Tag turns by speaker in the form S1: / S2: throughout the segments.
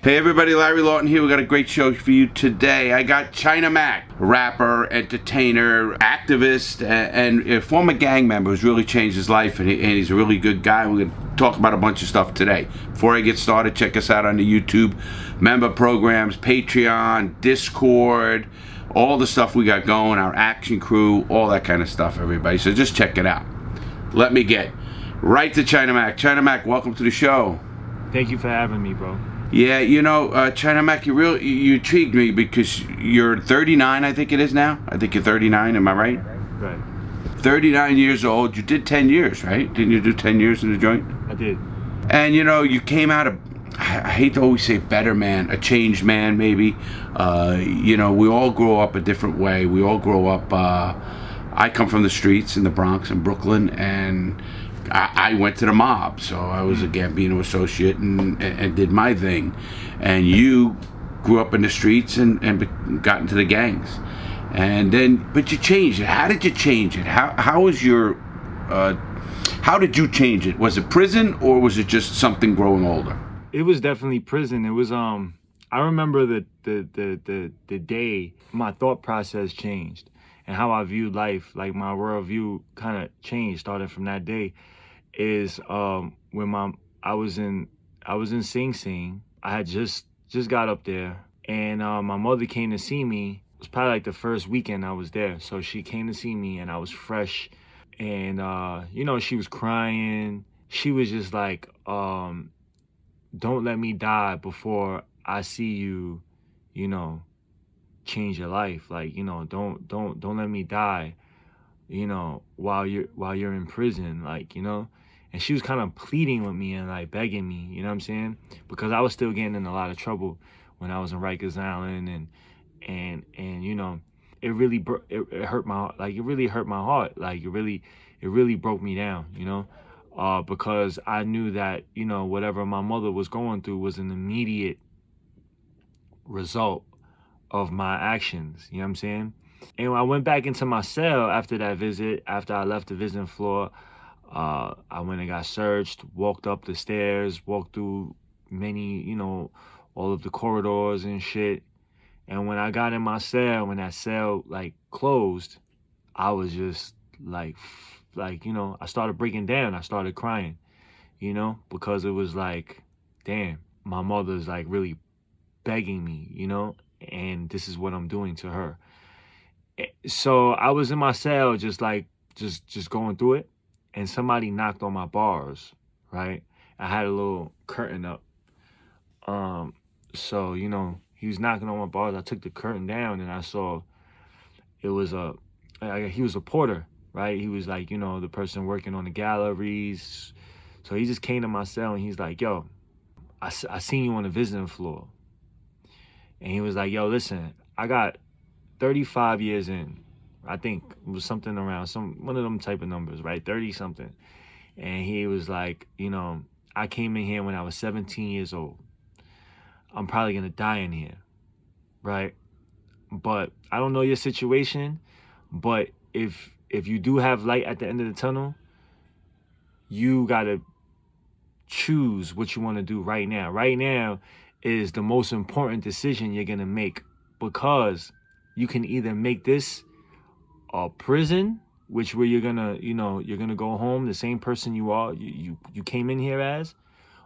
S1: Hey everybody, Larry Lawton here. We got a great show for you today. I got China Mac, rapper, entertainer, activist, and, and a former gang member who's really changed his life, and, he, and he's a really good guy. We're going to talk about a bunch of stuff today. Before I get started, check us out on the YouTube member programs, Patreon, Discord, all the stuff we got going, our action crew, all that kind of stuff, everybody. So just check it out. Let me get right to China Mac. China Mac, welcome to the show.
S2: Thank you for having me, bro.
S1: Yeah, you know, uh, China Mac, you real you intrigued me because you're 39, I think it is now. I think you're 39. Am I right?
S2: Right.
S1: 39 years old. You did 10 years, right? Didn't you do 10 years in the joint?
S2: I did.
S1: And you know, you came out of. I hate to always say better man, a changed man, maybe. Uh, you know, we all grow up a different way. We all grow up. Uh, I come from the streets in the Bronx and Brooklyn, and I, I, went to the mob, so I was a Gambino associate and, and, and, did my thing. And you grew up in the streets and, and got into the gangs. And then, but you changed it. How did you change it? How, how was your, uh, how did you change it? Was it prison or was it just something growing older?
S2: It was definitely prison. It was, um, I remember the, the, the, the, the day my thought process changed and how I viewed life. Like my worldview kind of changed starting from that day is um, when my I was in I was in Sing Sing. I had just just got up there, and uh, my mother came to see me. It was probably like the first weekend I was there, so she came to see me, and I was fresh, and uh, you know she was crying. She was just like, um, "Don't let me die before I see you," you know, change your life. Like you know, don't don't don't let me die, you know, while you're while you're in prison. Like you know, and she was kind of pleading with me and like begging me, you know what I'm saying? Because I was still getting in a lot of trouble when I was in Rikers Island and and and you know, it really bro- it, it hurt my like it really hurt my heart. Like it really it really broke me down, you know? Uh, because I knew that, you know, whatever my mother was going through was an immediate result of my actions, you know what I'm saying? And I went back into my cell after that visit, after I left the visiting floor, uh, I went and got searched, walked up the stairs, walked through many, you know, all of the corridors and shit. And when I got in my cell, when that cell like closed, I was just like, like you know, I started breaking down. I started crying, you know, because it was like, damn, my mother's like really begging me, you know, and this is what I'm doing to her. Eh, so I was in my cell, just like, just just going through it and somebody knocked on my bars, right? I had a little curtain up. Um, so, you know, he was knocking on my bars. I took the curtain down and I saw it was a, he was a porter, right? He was like, you know, the person working on the galleries. So he just came to my cell and he's like, yo, I, I seen you on the visiting floor. And he was like, yo, listen, I got 35 years in. I think it was something around some one of them type of numbers, right? 30 something. And he was like, you know, I came in here when I was 17 years old. I'm probably gonna die in here, right? But I don't know your situation, but if if you do have light at the end of the tunnel, you gotta choose what you want to do right now. Right now is the most important decision you're gonna make because you can either make this a prison, which where you're gonna, you know, you're gonna go home the same person you are, you you, you came in here as,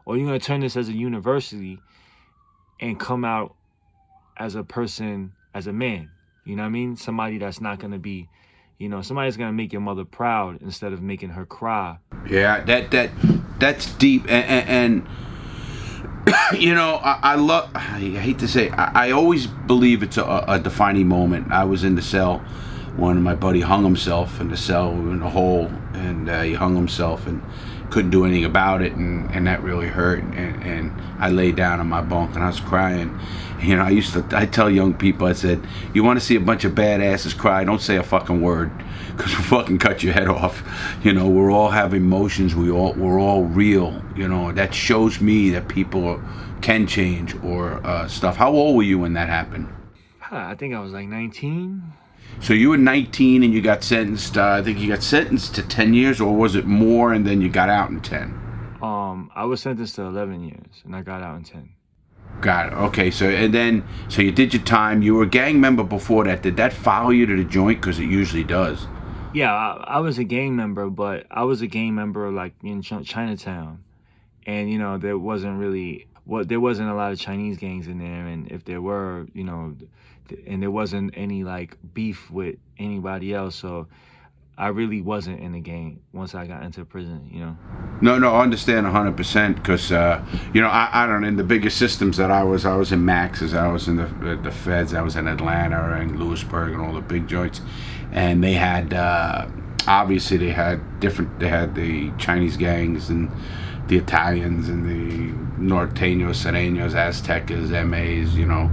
S2: or you're gonna turn this as a university and come out as a person, as a man. You know what I mean? Somebody that's not gonna be, you know, somebody's gonna make your mother proud instead of making her cry.
S1: Yeah, that that that's deep and. and, and you know, I, I, love. I hate to say, I, I always believe it's a, a, defining moment. I was in the cell one of my buddy hung himself in the cell in a hole and uh, he hung himself and couldn't do anything about it and, and that really hurt and, and I laid down on my bunk and I was crying. You know I used to I tell young people I said you want to see a bunch of badasses cry? Don't say a fucking word because we'll fucking cut your head off. You know we're all have emotions we all we're all real you know that shows me that people can change or uh, stuff. How old were you when that happened?
S2: I think I was like 19
S1: so you were 19 and you got sentenced. Uh, I think you got sentenced to 10 years, or was it more? And then you got out in 10.
S2: Um, I was sentenced to 11 years, and I got out in 10.
S1: Got it. Okay, so and then so you did your time. You were a gang member before that. Did that follow you to the joint? Because it usually does.
S2: Yeah, I, I, was a gang member, but I was a gang member like in Ch- Chinatown, and you know there wasn't really what there wasn't a lot of Chinese gangs in there, and if there were, you know, and there wasn't any like beef with anybody else, so I really wasn't in the game once I got into prison, you know.
S1: No, no, I understand 100% because, uh, you know, I, I don't in the biggest systems that I was, I was in Max's, I was in the, the Feds, I was in Atlanta and Lewisburg and all the big joints. And they had, uh, obviously, they had different, they had the Chinese gangs and the Italians and the Norteños, Sureños, Aztecas, MAs, you know.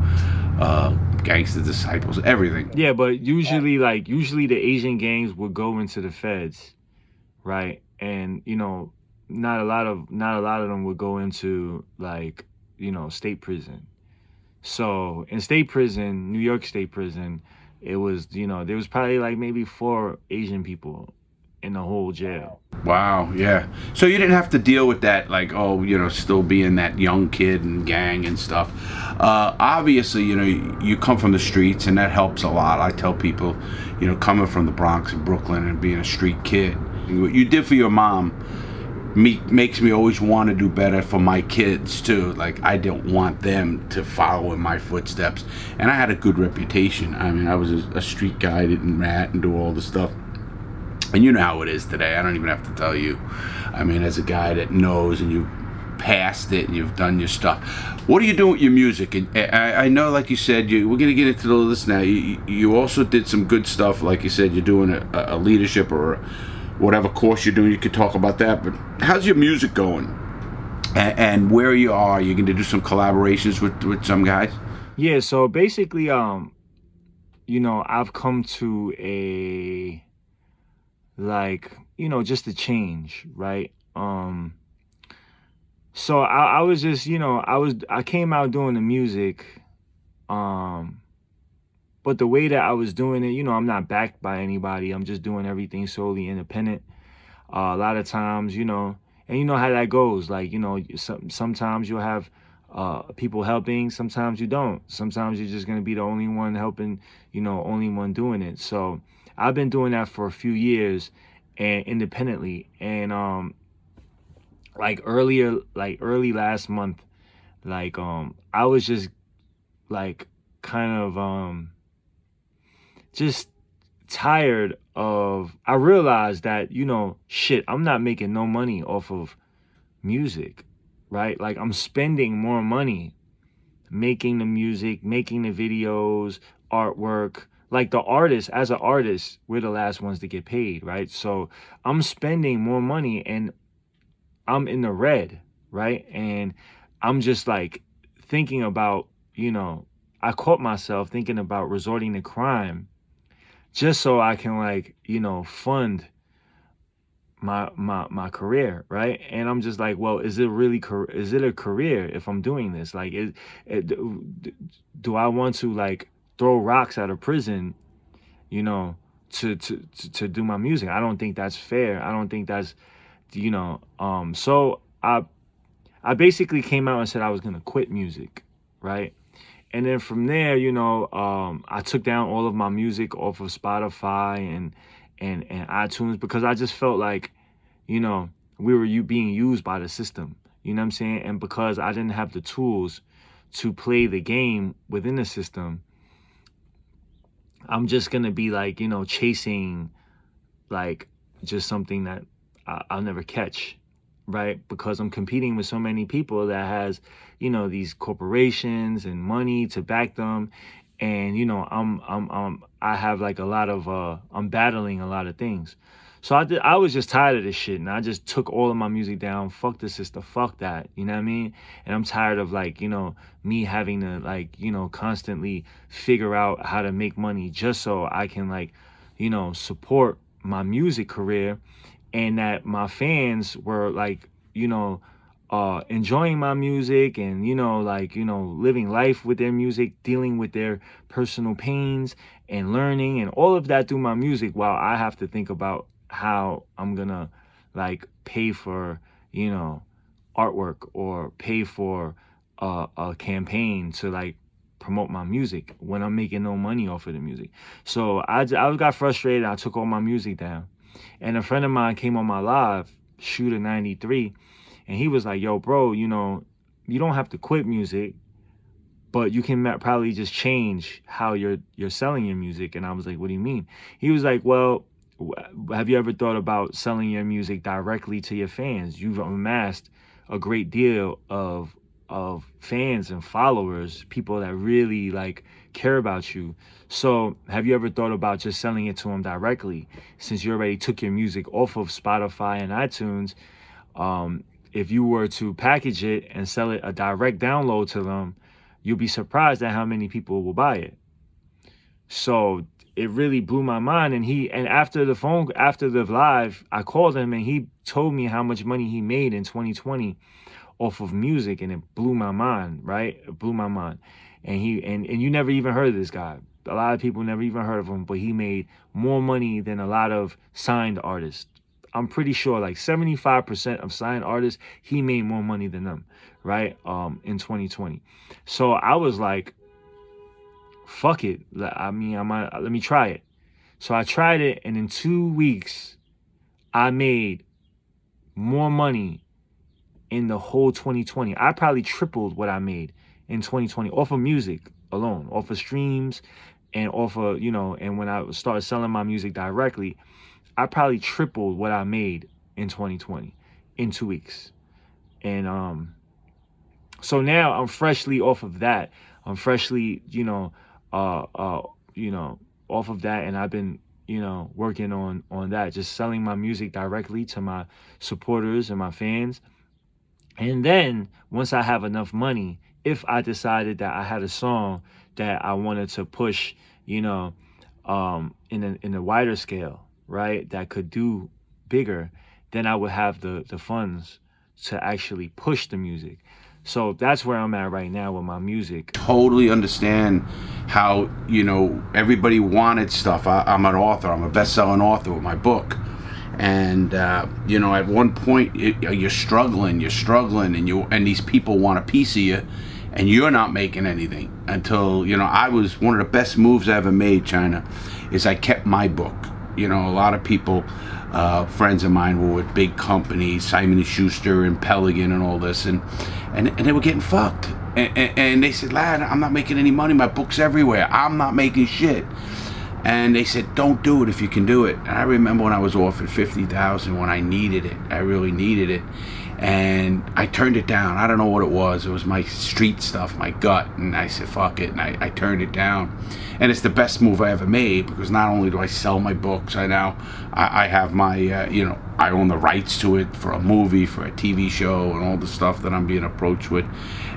S1: Uh, gangster disciples, everything.
S2: Yeah, but usually, like usually, the Asian gangs would go into the feds, right? And you know, not a lot of not a lot of them would go into like you know state prison. So in state prison, New York State Prison, it was you know there was probably like maybe four Asian people in the whole jail.
S1: Wow, yeah. So you didn't have to deal with that, like, oh, you know, still being that young kid and gang and stuff. Uh, obviously, you know, you, come from the streets, and that helps a lot. I tell people, you know, coming from the Bronx and Brooklyn and being a street kid, what you did for your mom me, makes me always want to do better for my kids too. Like I don't want them to follow in my footsteps. And I had a good reputation. I mean, I was a, a street guy, didn't rat and do all the stuff and you know how it is today. I don't even have to tell you. I mean, as a guy that knows and you passed it and you've done your stuff. What are you doing with your music? And I, I know, like you said, you, we're gonna get into all this now. You, you also did some good stuff, like you said. You're doing a, a leadership or whatever course you're doing. You could talk about that. But how's your music going? And, and where you are, you're gonna do some collaborations with with some guys.
S2: Yeah. So basically, um, you know, I've come to a like you know just a change right? Um so I, I was just you know i was i came out doing the music um but the way that i was doing it you know i'm not backed by anybody. I'm just doing everything solely independent uh, a lot of times you know and you know how that goes. Like you know some, sometimes you'll have uh, people helping sometimes you don't. Sometimes you're just going to be the only one helping you know only one doing it. So I've been doing that for a few years and independently. And um like earlier like early last month, like um I was just like kind of um just tired of I realized that, you know, shit, I'm not making no money off of music, right? Like I'm spending more money making the music, making the videos, artwork, like the artist as an artist we're the last ones to get paid right? So i'm spending more money and i'm in the red right? And i'm just like thinking about you know i caught myself thinking about resorting to crime just so i can like you know fund my my my career right? And i'm just like well is it really is it a career if i'm doing this? Like is do i want to like throw rocks out of prison, you know, to, to, to, to do my music. I don't think that's fair. I don't think that's, you know, um, so I, I basically came out and said I was going to quit music, right? And then from there, you know, um, I took down all of my music off of Spotify and, and, and iTunes because I just felt like, you know, we were you being used by the system. You know what I'm saying? And because I didn't have the tools to play the game within the system, I'm just gonna be like, you know, chasing like just something that I, will never catch, right? Because I'm competing with so many people that has, you know, these corporations and money to back them, and you know, I'm I'm um I have like a lot of uh I'm battling a lot of things. So I did, I was just tired of this shit, and I just took all of my music down. Fuck the sister, fuck that. You know what I mean? And I'm tired of like you know me having to like you know constantly figure out how to make money just so I can like you know support my music career, and that my fans were like you know uh, enjoying my music and you know like you know living life with their music dealing with their personal pains and learning and all of that through my music while i have to think about how I'm gonna like pay for, you know, artwork or pay for a, a campaign to like promote my music when I'm making no money off of the music. So I, I got frustrated. I took all my music down. And a friend of mine came on my live, Shooter 93, and he was like, yo, bro, you know, you don't have to quit music, but you can probably just change how you're you're selling your music. And I was like, what do you mean? He was like, well, have you ever thought about selling your music directly to your fans? You've amassed a great deal of of fans and followers, people that really like care about you. So, have you ever thought about just selling it to them directly? Since you already took your music off of Spotify and iTunes, um, if you were to package it and sell it a direct download to them, you'll be surprised at how many people will buy it. So it really blew my mind. And he and after the phone after the live, I called him and he told me how much money he made in 2020 off of music, and it blew my mind. Right, it blew my mind. And he and and you never even heard of this guy. A lot of people never even heard of him, but he made more money than a lot of signed artists. I'm pretty sure like 75% of signed artists, he made more money than them, right? Um, in 2020. So I was like, fuck it. I mean, I might let me try it. So I tried it, and in two weeks, I made more money in the whole 2020. I probably tripled what I made in 2020 off of music alone, off of streams, and off of you know. And when I started selling my music directly, I probably tripled what I made in 2020 in two weeks. And um, so now I'm freshly off of that. I'm freshly, you know, uh, uh, you know, off of that, and I've been, you know, working on on that, just selling my music directly to my supporters and my fans. And then once I have enough money, if I decided that I had a song that I wanted to push, you know, um, in a in a wider scale, right, that could do bigger, then I would have the the funds to actually push the music. So that's where I'm at right now with my music.
S1: Totally understand how, you know, everybody wanted stuff. I, am an author, I'm a best selling author with my book. And, uh, you know, at one point it, you're struggling, you're struggling, and, you, and these people want a piece of you, and you're not making anything until, you know, I was one of the best moves I ever made, China, is I kept my book. You know, a lot of people uh, friends of mine were with big companies, Simon & Schuster and Pelican and all this, and and, and they were getting fucked. And, and, and they said, lad, I'm not making any money. My book's everywhere. I'm not making shit. And they said, don't do it if you can do it. And I remember when I was offered 50000 when I needed it. I really needed it and I turned it down. I don't know what it was. It was my street stuff, my gut, and I said fuck it, and I, I turned it down. And it's the best move I ever made because not only do I sell my books, I now I, I have my uh, you know I own the rights to it for a movie, for a TV show, and all the stuff that I'm being approached with.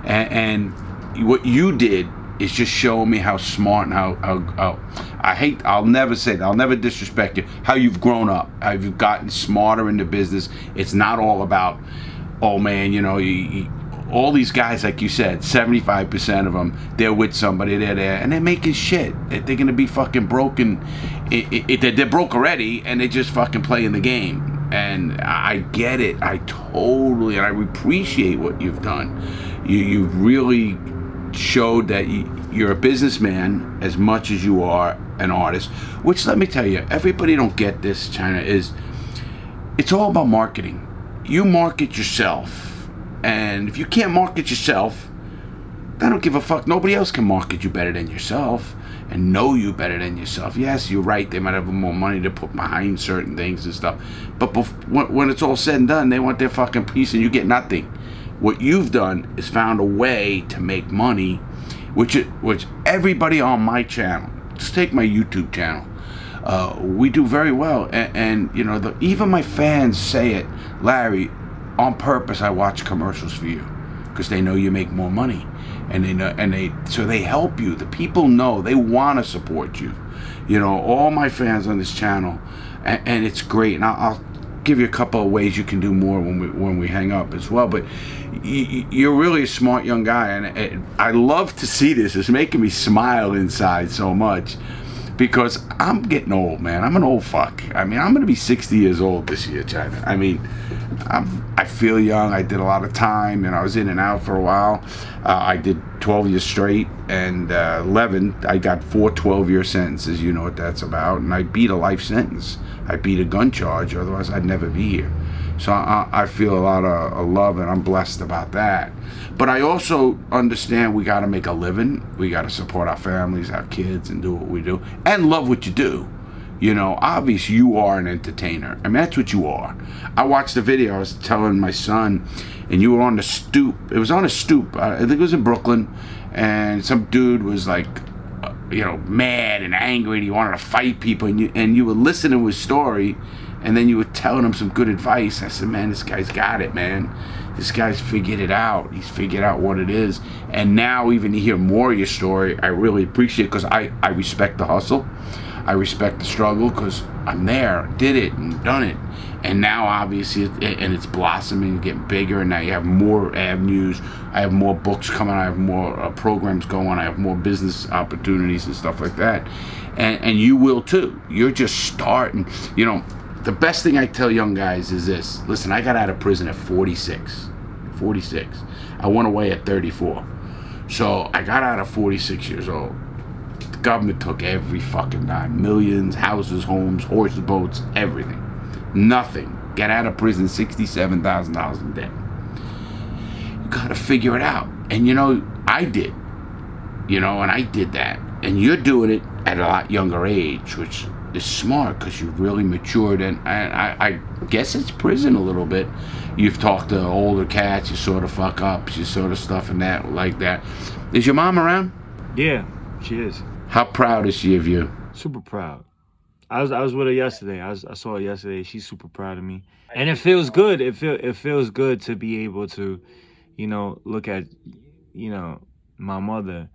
S1: And, and what you did is just showing me how smart and how, how, how, I hate I'll never say that I'll never disrespect you how you've grown up how you've gotten smarter in the business it's not all about oh man, you know, you, you, all these guys, like you said, 75% of them, they're with somebody, they're there, and they're making shit. They're, they're going to be fucking broken. It, it, it, they're broke already, and they just fucking playing the game. And I get it. I totally, and I appreciate what you've done. You, you really showed that you, you're a businessman as much as you are an artist. Which, let me tell you, everybody don't get this, China, is it's all about marketing you market yourself. And if you can't market yourself, I don't give a fuck. Nobody else can market you better than yourself and know you better than yourself. Yes, you're right. They might have more money to put behind certain things and stuff. But bef- when it's all said and done, they want their fucking piece and you get nothing. What you've done is found a way to make money, which, it, which everybody on my channel, just take my YouTube channel, uh, we do very well. And, and you know, the, even my fans say it, Larry, on purpose. I watch commercials for you because they know you make more money, and they know, and they so they help you. The people know they want to support you. You know, all my fans on this channel, and, and it's great. And I'll, I'll give you a couple of ways you can do more when we when we hang up as well. But you're really a smart young guy, and I love to see this. It's making me smile inside so much because I'm getting old, man. I'm an old fuck. I mean, I'm gonna be 60 years old this year, China. I mean, I'm, I feel young. I did a lot of time, and I was in and out for a while. Uh, I did 12 years straight, and uh, 11. I got four 12-year sentences. You know what that's about, and I beat a life sentence. I beat a gun charge. Otherwise, I'd never be here. So I, I feel a lot of, of love, and I'm blessed about that. But I also understand we got to make a living. We got to support our families, our kids, and do what we do, and love what you do. You know, obviously you are an entertainer. I mean, that's what you are. I watched the video. I was telling my son, and you were on the stoop. It was on a stoop. I think it was in Brooklyn, and some dude was like, uh, you know, mad and angry, and he wanted to fight people, and you and you were listening to his story, and then you were telling him some good advice. I said, man, this guy's got it, man. This guy's figured it out. He's figured out what it is. And now, even to hear more of your story, I really appreciate it because I, I respect the hustle. I respect the struggle because I'm there, did it, and done it. And now, obviously, it, and it's blossoming, getting bigger, and now you have more avenues. I have more books coming. I have more uh, programs going. I have more business opportunities and stuff like that. And, and you will too. You're just starting. You know, the best thing I tell young guys is this listen, I got out of prison at 46. 46. I went away at 34. So I got out at 46 years old government took every fucking dime. Millions, houses, homes, horses, boats, everything. Nothing. Get out of prison, $67,000 in debt. You gotta figure it out. And you know, I did. You know, and I did that. And you're doing it at a lot younger age, which is smart because you've really matured. And, and I, I, guess it's prison a little bit. You've talked to older cats, you sort of fuck ups, you sort of stuff and that, like that. Is your mom around?
S2: Yeah, she is.
S1: How proud is she of you?
S2: Super proud. I was I was with her yesterday. I, was, I saw her yesterday. She's super proud of me, and it feels good. It feel it feels good to be able to, you know, look at, you know, my mother,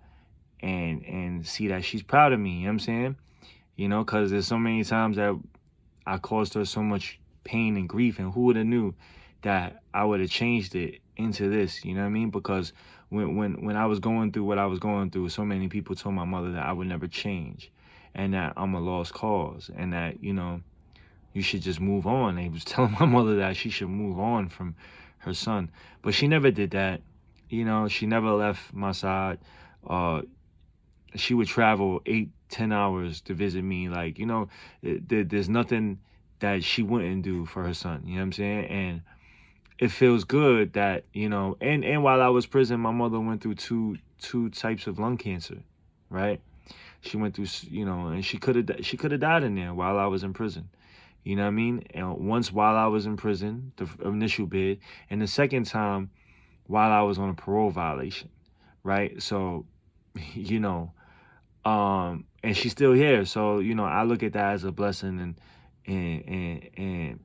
S2: and and see that she's proud of me. You know what I'm saying? You know, because there's so many times that I caused her so much pain and grief, and who would have knew that I would have changed it into this? You know what I mean? Because when when when I was going through what I was going through, so many people told my mother that I would never change, and that I'm a lost cause, and that you know, you should just move on. They was telling my mother that she should move on from her son, but she never did that. You know, she never left my side. Uh, she would travel eight, ten hours to visit me. Like you know, there's nothing that she wouldn't do for her son. You know what I'm saying? And it feels good that you know and and while i was prison my mother went through two two types of lung cancer right? She went through you know and she could have she could have died in there while i was in prison. You know what i mean? And once while i was in prison the initial bid and the second time while i was on a parole violation right? So you know um and she's still here. So you know i look at that as a blessing and and and, and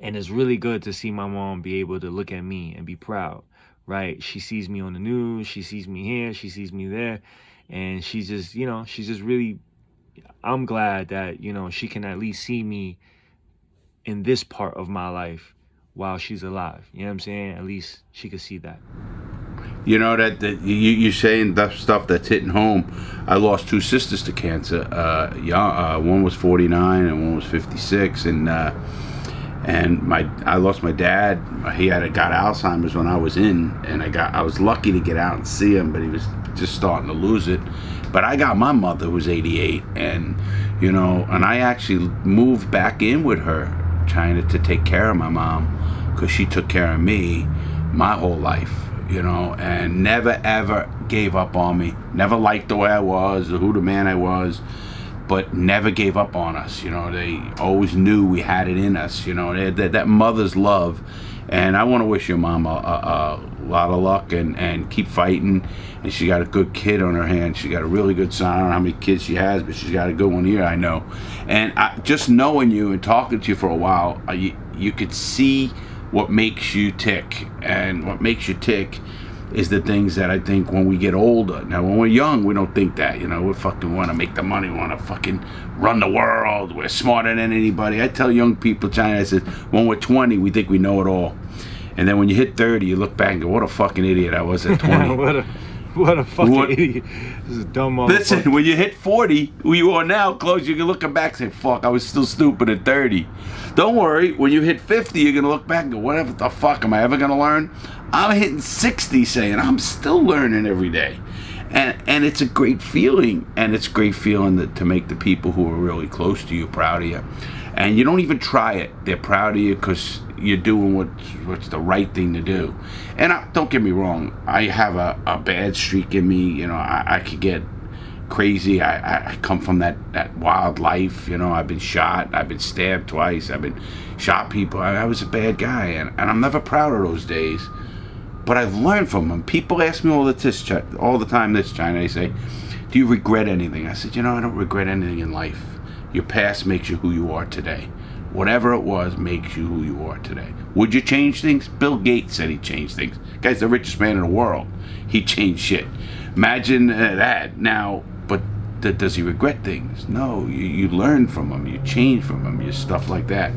S2: and it's really good to see my mom be able to look at me and be proud, right? She sees me on the news, she sees me here, she sees me there, and she's just, you know, she's just really I'm glad that, you know, she can at least see me in this part of my life while she's alive. You know what I'm saying? At least she could see that.
S1: You know that, that you you saying that stuff that's hitting home. I lost two sisters to cancer. Uh, yeah, uh, one was 49 and one was 56, and uh, and my I lost my dad. He had got Alzheimer's when I was in, and I got I was lucky to get out and see him, but he was just starting to lose it. But I got my mother who was 88, and you know, and I actually moved back in with her, trying to, to take care of my mom, because she took care of me my whole life, you know, and never ever gave up on me. Never liked the way I was, or who the man I was but never gave up on us. You know, they always knew we had it in us. You know, that that mother's love. And I want to wish your mom a, a, a, lot of luck and, and keep fighting. And she got a good kid on her hand. She got a really good son. I don't know how many kids she has, but she's got a good one here, I know. And I, just knowing you and talking to you for a while, uh, you, you could see what makes you tick. And what makes you tick is the things that I think when we get older. Now, when we're young, we don't think that. You know, we fucking want to make the money, we want to fucking run the world. We're smarter than anybody. I tell young people, China, I said, when we're 20, we think we know it all. And then when you hit 30, you look back and go, what a fucking idiot I was at 20.
S2: What a fucking
S1: What-
S2: idiot. This is a dumb.
S1: Listen, when you hit 40, who you are now, close, you're gonna looking back and say, fuck, I was still stupid at 30. Don't worry, when you hit 50, you're gonna look back and go, whatever the fuck am I ever gonna learn? I'm hitting 60 saying, I'm still learning every day. And, and it's a great feeling, and it's a great feeling that, to make the people who are really close to you proud of you. And you don't even try it; they're proud of you because you're doing what's what's the right thing to do. And I, don't get me wrong, I have a, a bad streak in me. You know, I, I could get crazy. I, I, come from that, that wild life. You know, I've been shot. I've been stabbed twice. I've been shot people. I, I was a bad guy, and, and I'm never proud of those days. But I've learned from them. People ask me all the Chi- all the time this China. They say, "Do you regret anything?" I said, "You know, I don't regret anything in life. Your past makes you who you are today. Whatever it was makes you who you are today. Would you change things? Bill Gates said he changed things. Guy's the richest man in the world. He changed shit. Imagine uh, that. Now, but does he regret things? No. You, you learn from them. You change from them. You stuff like that.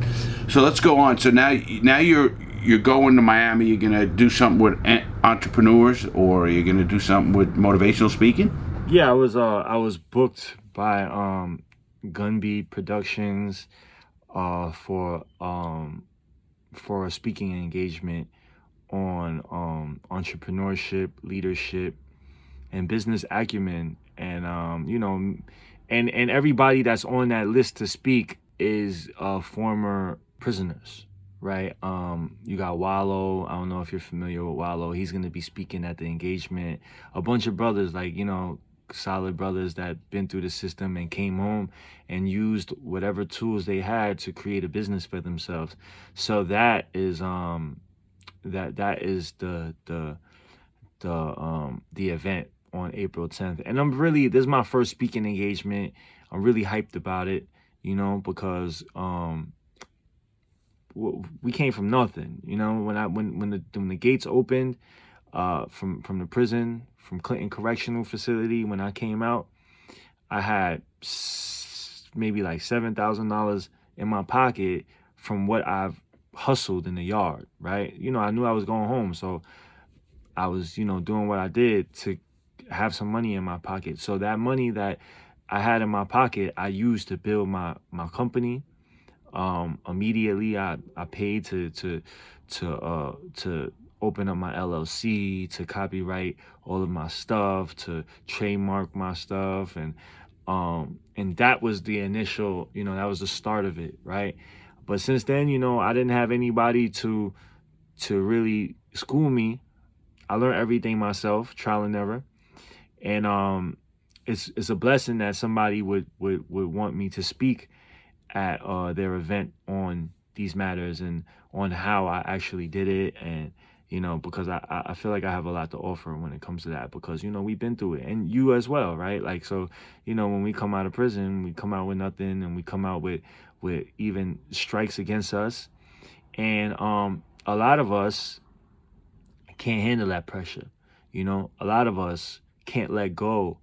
S1: So let's go on. So now, now you're you're going to Miami. You're gonna do something with entrepreneurs, or you're gonna do something with motivational speaking.
S2: Yeah, I was uh I was booked by um Gunby Productions uh for um for a speaking engagement on um entrepreneurship, leadership and business acumen. And um you know and and everybody that's on that list to speak is uh former prisoners right? Um you got Wallo i don't know if you're familiar with Wallo he's going to be speaking at the engagement. A bunch of brothers like you know solid brothers that been through the system and came home and used whatever tools they had to create a business for themselves so that is um that that is the the the um the event on April 10th. And I'm really this is my first speaking engagement. I'm really hyped about it, you know, because um we came from nothing, you know, when I when when the when the gates opened uh from from the prison, from Clinton Correctional Facility when I came out, I had maybe like $7,000 in my pocket from what I've hustled in the yard, right? You know, I knew I was going home, so I was, you know, doing what I did to have some money in my pocket. So that money that I had in my pocket, I used to build my my company. Um, immediately, I I paid to to to uh to open up my LLC, to copyright all of my stuff, to trademark my stuff, and um and that was the initial, you know, that was the start of it, right? But since then, you know, I didn't have anybody to to really school me. I learned everything myself, trial and error. And um it's it's a blessing that somebody would would would want me to speak at uh their event on these matters and on how I actually did it and you know because I I feel like I have a lot to offer when it comes to that because you know we've been through it and you as well right like so you know when we come out of prison we come out with nothing and we come out with with even strikes against us and um a lot of us can't handle that pressure. You know, a lot of us can't let go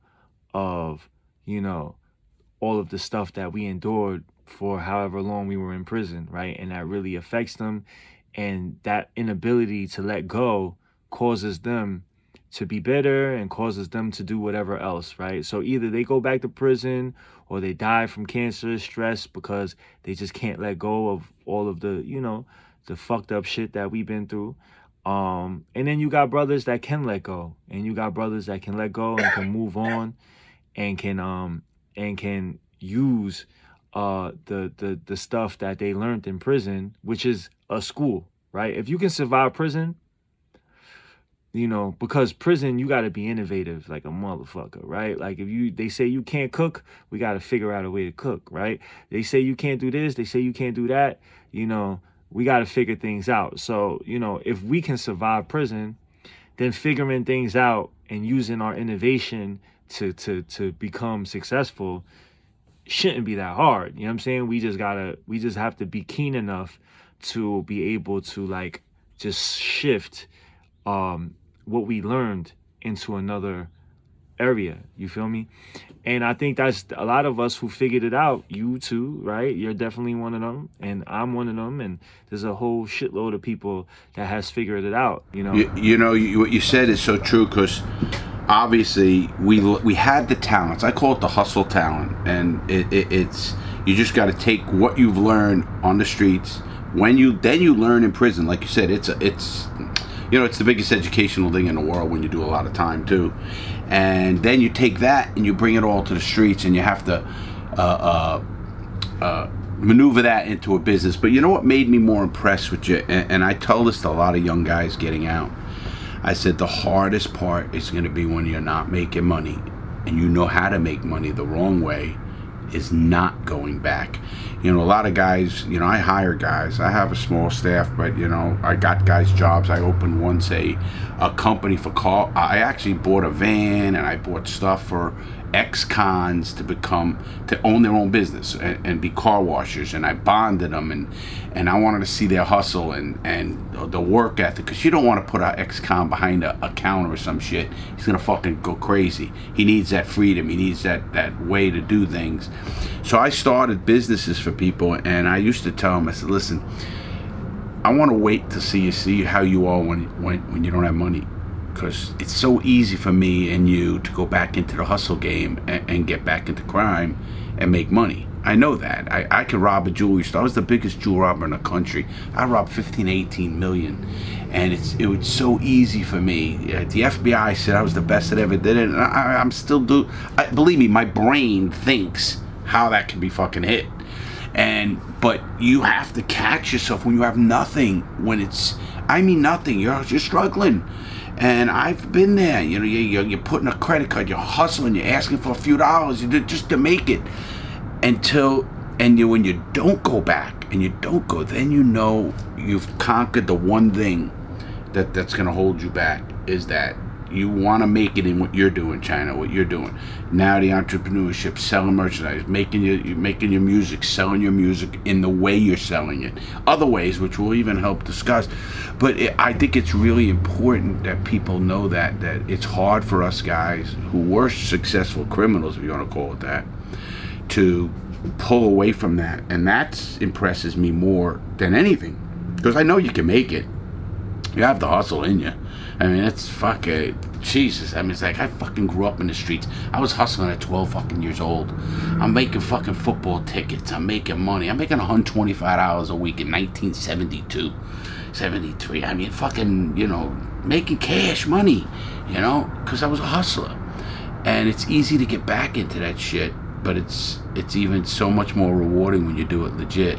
S2: of, you know, all of the stuff that we endured for however long we were in prison, right? And that really affects them. And that inability to let go causes them to be bitter and causes them to do whatever else, right? So either they go back to prison or they die from cancer, stress, because they just can't let go of all of the, you know, the fucked up shit that we've been through. Um, and then you got brothers that can let go, and you got brothers that can let go and can move on, and can um and can use uh the the the stuff that they learned in prison, which is a school, right? If you can survive prison, you know, because prison you got to be innovative like a motherfucker, right? Like if you they say you can't cook, we got to figure out a way to cook, right? They say you can't do this, they say you can't do that, you know, we got to figure things out. So, you know, if we can survive prison, then figuring things out and using our innovation to to to become successful shouldn't be that hard. You know what I'm saying? We just got to we just have to be keen enough to be able to like just shift um what we learned into another area. You feel me? And I think that's a lot of us who figured it out. You too, right? You're definitely one of them, and I'm one of them. And there's a whole shitload of people that has figured it out. You know?
S1: You, you know, you, what you said is so true because obviously we we had the talents. I call it the hustle talent, and it, it, it's you just got to take what you've learned on the streets. When you then you learn in prison, like you said, it's a, it's you know it's the biggest educational thing in the world when you do a lot of time too, and then you take that and you bring it all to the streets, and you have to. Uh, uh, uh, maneuver that into a business. But you know what made me more impressed with you? And, and I tell this to a lot of young guys getting out. I said the hardest part is going to be when you're not making money and you know how to make money the wrong way is not going back. You know, a lot of guys, you know, I hire guys. I have a small staff, but you know, I got guys jobs. I opened once a a company for car. I actually bought a van and I bought stuff for ex-cons to become to own their own business and, and, be car washers and I bonded them and and I wanted to see their hustle and and the work ethic because you don't want to put an ex-con behind a, a, counter or some shit he's gonna fucking go crazy he needs that freedom he needs that that way to do things so I started businesses for people and I used to tell them I said listen I want to wait to see you see how you are when when when you don't have money because it's so easy for me and you to go back into the hustle game and, and get back into crime and make money. I know that. I, I could rob a jewelry store. I was the biggest jewel robber in the country. I robbed 15, 18 million. And it's it was so easy for me. Uh, the FBI said I was the best that ever did it. And I, am still do. I, believe me, my brain thinks how that can be fucking hit. And but you have to catch yourself when you have nothing. When it's I mean nothing. You're you're struggling and I've been there. You know, you, you're putting a credit card, you're hustling, you're asking for a few dollars just to make it. Until, and you, when you don't go back and you don't go, then you know you've conquered the one thing that that's going to hold you back is that you want to make it in what you're doing, China, what you're doing. Now the entrepreneurship, selling merchandise, making your making your music, selling your music in the way you're selling it. Other ways, which we'll even help discuss. But it, I think it's really important that people know that that it's hard for us guys who were successful criminals, if you want to call it that, to pull away from that, and that impresses me more than anything because I know you can make it. You have the hustle in you I mean, it's fucking Jesus. I mean, it's like I fucking grew up in the streets. I was hustling at 12 fucking years old. I'm making fucking football tickets. I'm making money. I'm making 125 dollars a week in 1972, 73. I mean, fucking, you know, making cash money, you know, because I was a hustler. And it's easy to get back into that shit, but it's it's even so much more rewarding when you do it legit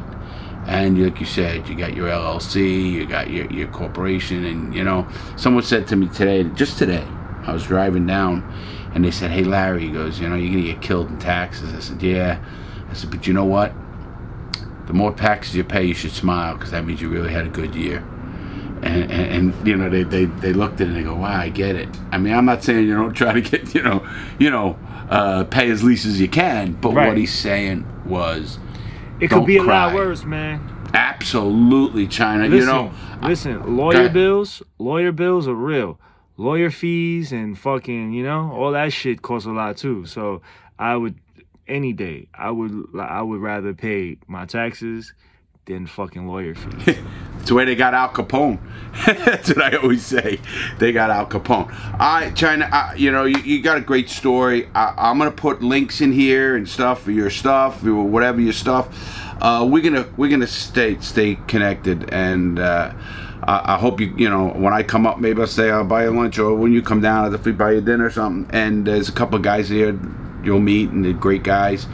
S1: and like you said you got your llc you got your, your corporation and you know someone said to me today just today i was driving down and they said hey larry he goes you know you're gonna get killed in taxes. I said yeah. I said but you know what? The more taxes you pay you should smile because that means you really had a good year. And, and, and, you know they, they, they looked at it and they go wow i get it. I mean i'm not saying you don't try to get you know you know uh, pay as least as you can but right. what he's saying was
S2: it could be a lot worse, man.
S1: Absolutely, China.
S2: Listen,
S1: you know,
S2: listen. Lawyer bills, lawyer bills are real. Lawyer fees and fucking, you know, all that shit costs a lot too. So I would, any day, I would, I would rather pay my taxes than fucking lawyer fees.
S1: It's the way they got Al Capone. That's what I always say. They got Al Capone. Right, China. Uh, you know, you, you, got a great story. I, am gonna put links in here and stuff for your stuff, or whatever your stuff. Uh, we're gonna we're gonna stay stay connected, and uh, I, I, hope you you know when I come up, maybe I'll say I'll buy you lunch, or when you come down, I'll definitely buy you dinner or something. And there's a couple of guys here you'll meet, and they're great guys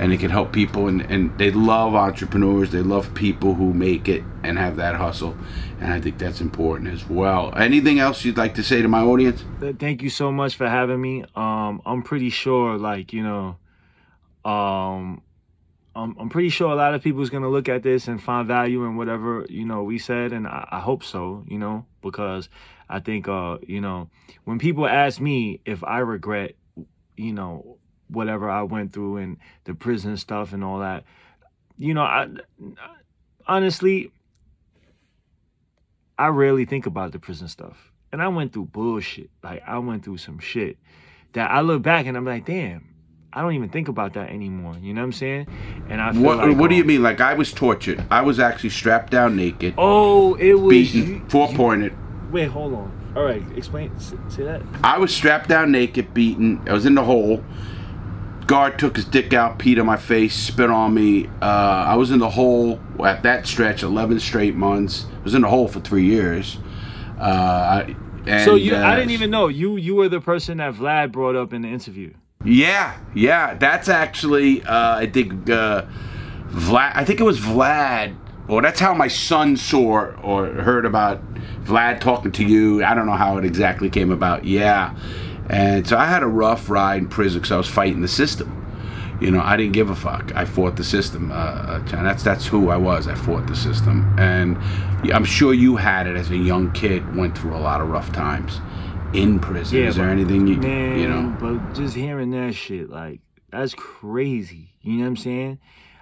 S1: and it can help people and, and they love entrepreneurs. They love people who make it and have that hustle and i think that's important as well. Anything else you'd like to say to my audience?
S2: Thank you so much for having me. Um i'm pretty sure like you know um I'm, I'm pretty sure a lot of people is going to look at this and find value in whatever you know we said and I, I hope so you know because i think uh you know when people ask me if i regret you know whatever I went through and the prison stuff and all that. You know, I honestly I rarely think about the prison stuff. And I went through bullshit. Like I went through some shit that I look back and I'm like, damn, I don't even think about that anymore. You know what I'm saying?
S1: And I what, like, what do you mean? Like I was tortured. I was actually strapped down naked.
S2: Oh, it was
S1: beaten, four pointed.
S2: Wait, hold on All right, explain. Say that.
S1: I was strapped down naked, beaten. I was in the hole. Guard took his dick out, peed on my face, spit on me. Uh, I was in the hole at that stretch, 11 straight months. I was in the hole for three years. Uh, and,
S2: so you,
S1: uh,
S2: I didn't even know you. You were the person that Vlad brought up in the interview.
S1: Yeah, yeah. That's actually, uh, I think, uh, Vlad. I think it was Vlad. Well, that's how my son saw or heard about Vlad talking to you. I don't know how it exactly came about. Yeah. And so I had a rough ride in prison because I was fighting the system. You know, I didn't give a fuck. I fought the system. Uh, uh, and that's that's who I was. I fought the system, and I'm sure you had it as a young kid. Went through a lot of rough times in prison.
S2: Yeah,
S1: Is there anything you
S2: Man,
S1: you know?
S2: but just hearing that shit, like that's crazy. You know what I'm saying?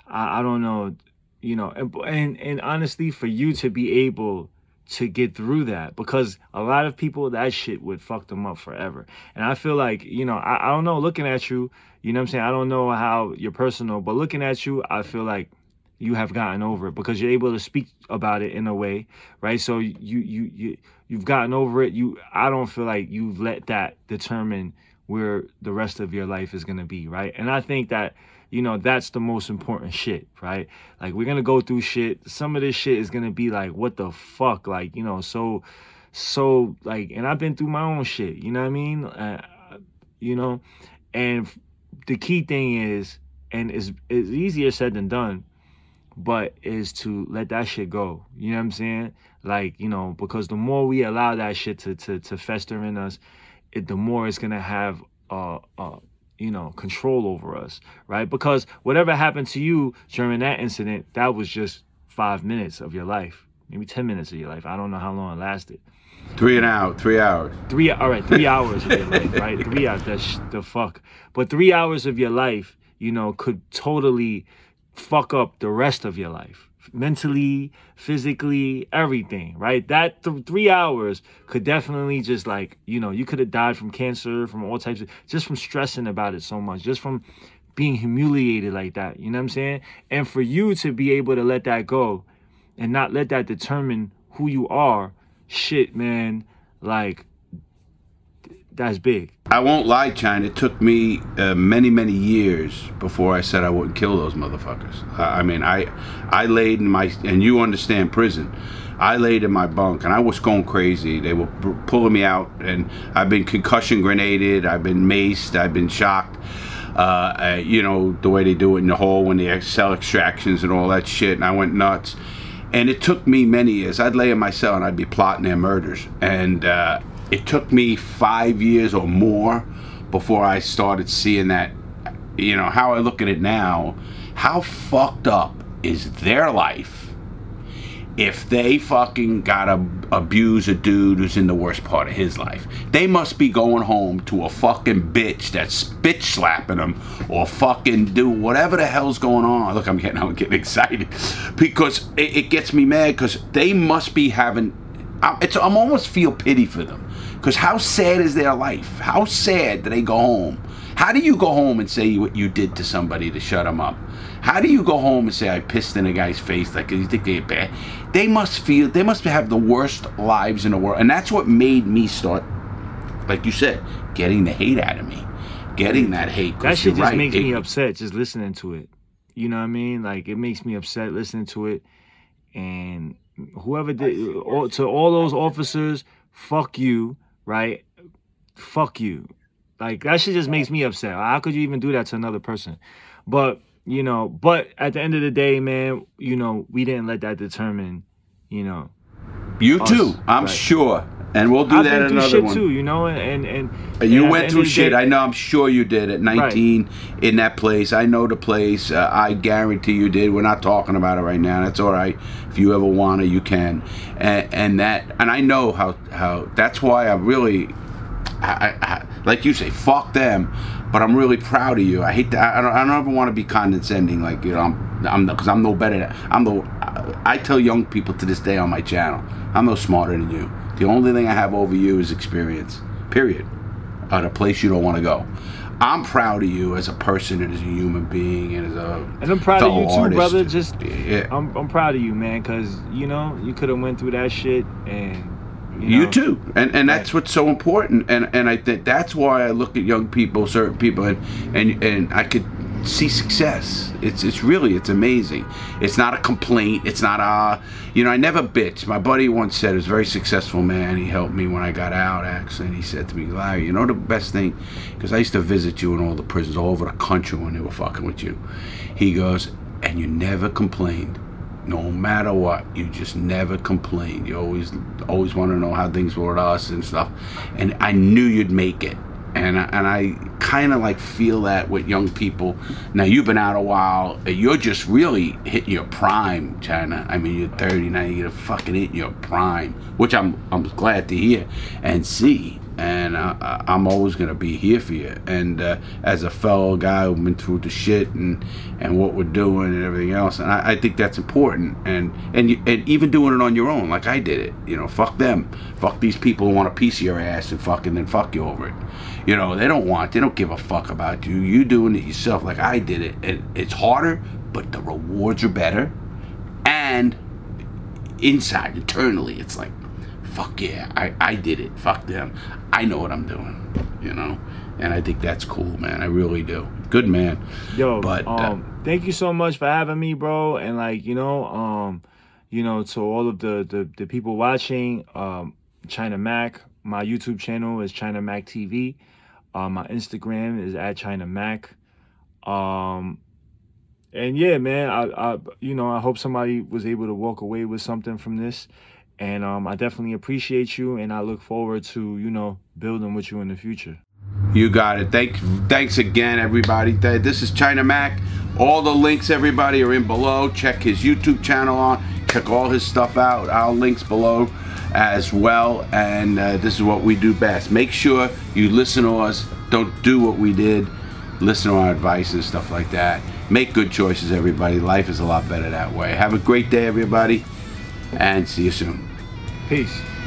S2: I, I don't know, you know, and, and and honestly, for you to be able to get through that, because a lot of people that shit would fuck them up forever. And I feel like, you know, I, I don't know, looking at you, you know what I'm saying? I don't know how you're personal, but looking at you, I feel like you have gotten over it because you're able to speak about it in a way, right? So you you you you've gotten over it. You I don't feel like you've let that determine where the rest of your life is gonna be, right? And I think that you know that's the most important shit, right? Like we're gonna go through shit. Some of this shit is gonna be like, what the fuck, like you know, so so like, and I've been through my own shit. You know what I mean? Uh, you know, and the key thing is, and it's it's easier said than done but is to let that shit go. You know what I'm saying? Like, you know, because the more we allow that shit to to, to fester in us, it the more it's gonna have uh uh you know control over us, right? Because whatever happened to you during that incident, that was just five minutes of your life, maybe ten minutes of your life. I don't know how long it lasted.
S1: Three an hour, three hours.
S2: Three, all right, three hours of your life, right? Three hours, that's the fuck. But three hours of your life, you know, could totally fuck up the rest of your life, mentally, physically, everything, right? That th- three hours could definitely just like, you know, you could have died from cancer, from all types of, just from stressing about it so much, just from being humiliated like that. You know what I'm saying? And for you to be able to let that go and not let that determine who you are, shit, man, like that's big.
S1: I won't lie, China. It took me uh, many, many years before I said I wouldn't kill those motherfuckers. Uh, I mean, I, I laid in my, and you understand prison. I laid in my bunk and I was going crazy. They were pulling me out, and I've been concussion grenaded. I've been maced. I've been shocked. Uh, uh, you know the way they do it in the hole when they cell extractions and all that shit. And I went nuts. And it took me many years. I'd lay in my cell and I'd be plotting their murders. And uh, it took me five years or more before I started seeing that. You know, how I look at it now, how fucked up is their life if they fucking gotta abuse a dude who's in the worst part of his life. They must be going home to a fucking bitch that's bitch slapping them or fucking do whatever the hell's going on. Look, I'm getting, I'm getting excited because it, it gets me mad because they must be having. I- It's, I'm almost feel pity for them because how sad is their life? How sad do they go home? How do you go home and say what you did to somebody to shut them up? How do you go home and say I pissed in a guy's face? Like you think they're bad? They must feel they must have the worst lives in the world, and that's what made me start, like you said, getting the hate out of me, getting that hate.
S2: That shit just
S1: right,
S2: makes
S1: it-
S2: me upset just listening to it. You know what I mean? Like it makes me upset listening to it. And whoever did all, to all those officers, fuck you, right? Fuck you. Like that shit just makes me upset. How could you even do that to another person? But you know, but at the end of the day, man, you know, we didn't let that determine, you know,
S1: You
S2: us,
S1: too, I'm
S2: right.
S1: sure, and we'll do
S2: I've
S1: that
S2: been through
S1: another
S2: shit
S1: one.
S2: too, you know, and and, and
S1: You
S2: and
S1: went through shit.
S2: day-
S1: I know. I'm sure you did at 19 in that place. I know the place. Uh, I guarantee you did. We're not talking about it right now. That's all right. If you ever want to, you can. And, and that. And I know how how. That's why I really. I, I, like you say, fuck them. But I'm really proud of you. I hate that. I don't. I don't ever want to be condescending. Like you know, I'm. I'm because I'm no better. Than, I'm no. I tell young people to this day on my channel, I'm no smarter than you. The only thing I have over you is experience. Period. At a place you don't want to go. I'm proud of you as a person and as a human being and as a.
S2: And I'm proud of you too,
S1: artist.
S2: brother. Just
S1: Yeah.
S2: I'm I'm proud of you, man, cause you know you could have went through that shit and You,
S1: You too, and and that's what's so important, and and I think that's why I look at young people, certain people, and and and I could see success. It's it's really it's amazing. It's not a complaint. It's not a you know I never bitch. My buddy once said, he was a very successful man. He helped me when I got out. Actually, and he said to me, Larry, you know the best thing, because I used to visit you in all the prisons all over the country when they were fucking with you. He goes, and you never complained no matter what you just never complained you always always want to know how things were with us and stuff. And i knew you'd make it. And I, and I kind of like feel that with young people. Now you've been out a while you're just really hitting your prime china. I mean you're 30 now you're fucking hitting your prime which i'm i'm glad to hear. And see and I, I'm always gonna be here for you. And uh, as a fellow guy who's been through the shit and and what we're doing and everything else, and I, I think that's important. And and you, and even doing it on your own, like I did it. You know, fuck them, fuck these people who want a piece of your ass and fucking then fuck you over it. You know, they don't want, they don't give a fuck about you. You doing it yourself, like I did it. And it's harder, but the rewards are better. And inside, internally, it's like, fuck yeah, I, I did it. Fuck them. I know what I'm doing, you know? And I think that's cool, man. I really do. Good man.
S2: Yo,
S1: But, uh,
S2: um, thank you so much for having me, bro. And like, you know, um, you know, to all of the the, the people watching, um, China Mac, my YouTube channel is China Mac TV. Uh, my Instagram is at China Mac. Um, and yeah, man, I, I, you know, I hope somebody was able to walk away with something from this. And um, I definitely appreciate you, and I look forward to, you know, building with you in the future.
S1: You got it. Thank, thanks again, everybody. This is China Mac. All the links, everybody, are in below. Check his YouTube channel on. Check all his stuff out. Our links below as well. And uh, this is what we do best. Make sure you listen to us. Don't do what we did. Listen to our advice and stuff like that. Make good choices, everybody. Life is a lot better that way. Have a great day, everybody. And see you soon.
S2: Peace.